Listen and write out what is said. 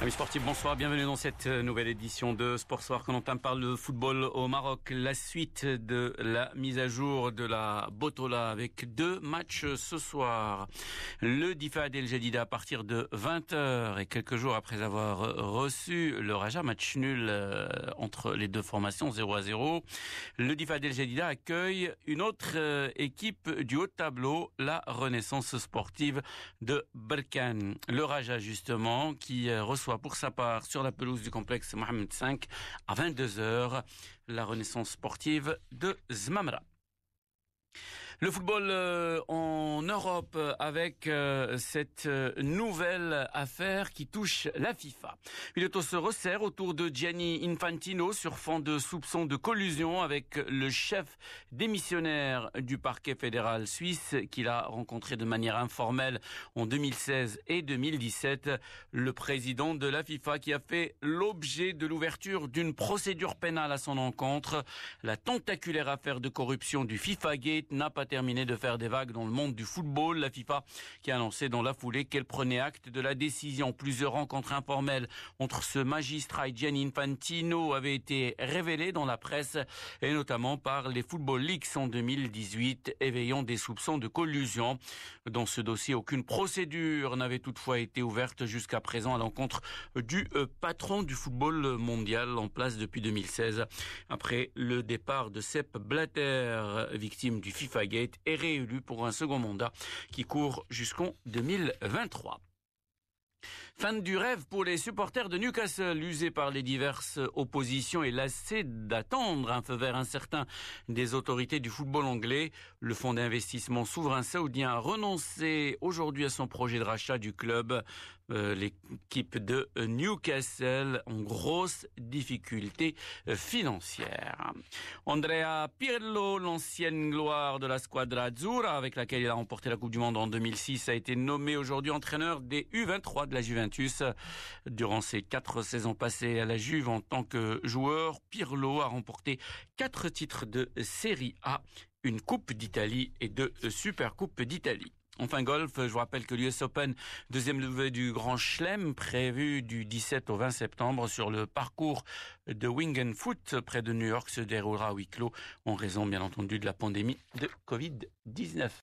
Amis sportifs, bonsoir, bienvenue dans cette euh, nouvelle édition de Sport Soir qu'on entame par le football au Maroc. La suite de la mise à jour de la Botola avec deux matchs ce soir. Le Difad El Jadida à partir de 20h et quelques jours après avoir reçu le Raja, match nul euh, entre les deux formations 0 à 0. Le Difad El Jadida accueille une autre euh, équipe du haut de tableau, la Renaissance sportive de Berkane. Le Raja justement qui reçoit pour sa part sur la pelouse du complexe Mohamed V à 22h la renaissance sportive de Zmamra. Le football euh, en Europe avec euh, cette euh, nouvelle affaire qui touche la FIFA. Piloto se resserre autour de Gianni Infantino sur fond de soupçons de collusion avec le chef démissionnaire du parquet fédéral suisse qu'il a rencontré de manière informelle en 2016 et 2017. Le président de la FIFA qui a fait l'objet de l'ouverture d'une procédure pénale à son encontre. La tentaculaire affaire de corruption du FIFA Gate n'a pas terminé de faire des vagues dans le monde du football. La FIFA qui a annoncé dans la foulée qu'elle prenait acte de la décision. Plusieurs rencontres informelles entre ce magistrat et Gianni Infantino avaient été révélées dans la presse et notamment par les Football Leaks en 2018, éveillant des soupçons de collusion. Dans ce dossier, aucune procédure n'avait toutefois été ouverte jusqu'à présent à l'encontre du euh, patron du football mondial en place depuis 2016. Après le départ de Sepp Blatter, victime du FIFA Gate, est réélu pour un second mandat qui court jusqu'en 2023. Fin du rêve pour les supporters de Newcastle, usés par les diverses oppositions et lassés d'attendre un feu vert incertain des autorités du football anglais. Le fonds d'investissement souverain saoudien a renoncé aujourd'hui à son projet de rachat du club. Euh, l'équipe de Newcastle en grosse difficulté financière. Andrea Pirlo, l'ancienne gloire de la squadra azzurra avec laquelle il a remporté la Coupe du Monde en 2006, a été nommé aujourd'hui entraîneur des U23 de la Juventus. Durant ses quatre saisons passées à la Juve en tant que joueur, Pirlo a remporté quatre titres de Serie A, une Coupe d'Italie et deux Super Coupes d'Italie. Enfin golf, je vous rappelle que l'US Open, deuxième levée du Grand Chelem, prévu du 17 au 20 septembre sur le parcours de Wingen Foot près de New York, se déroulera à huis clos en raison bien entendu de la pandémie de Covid-19.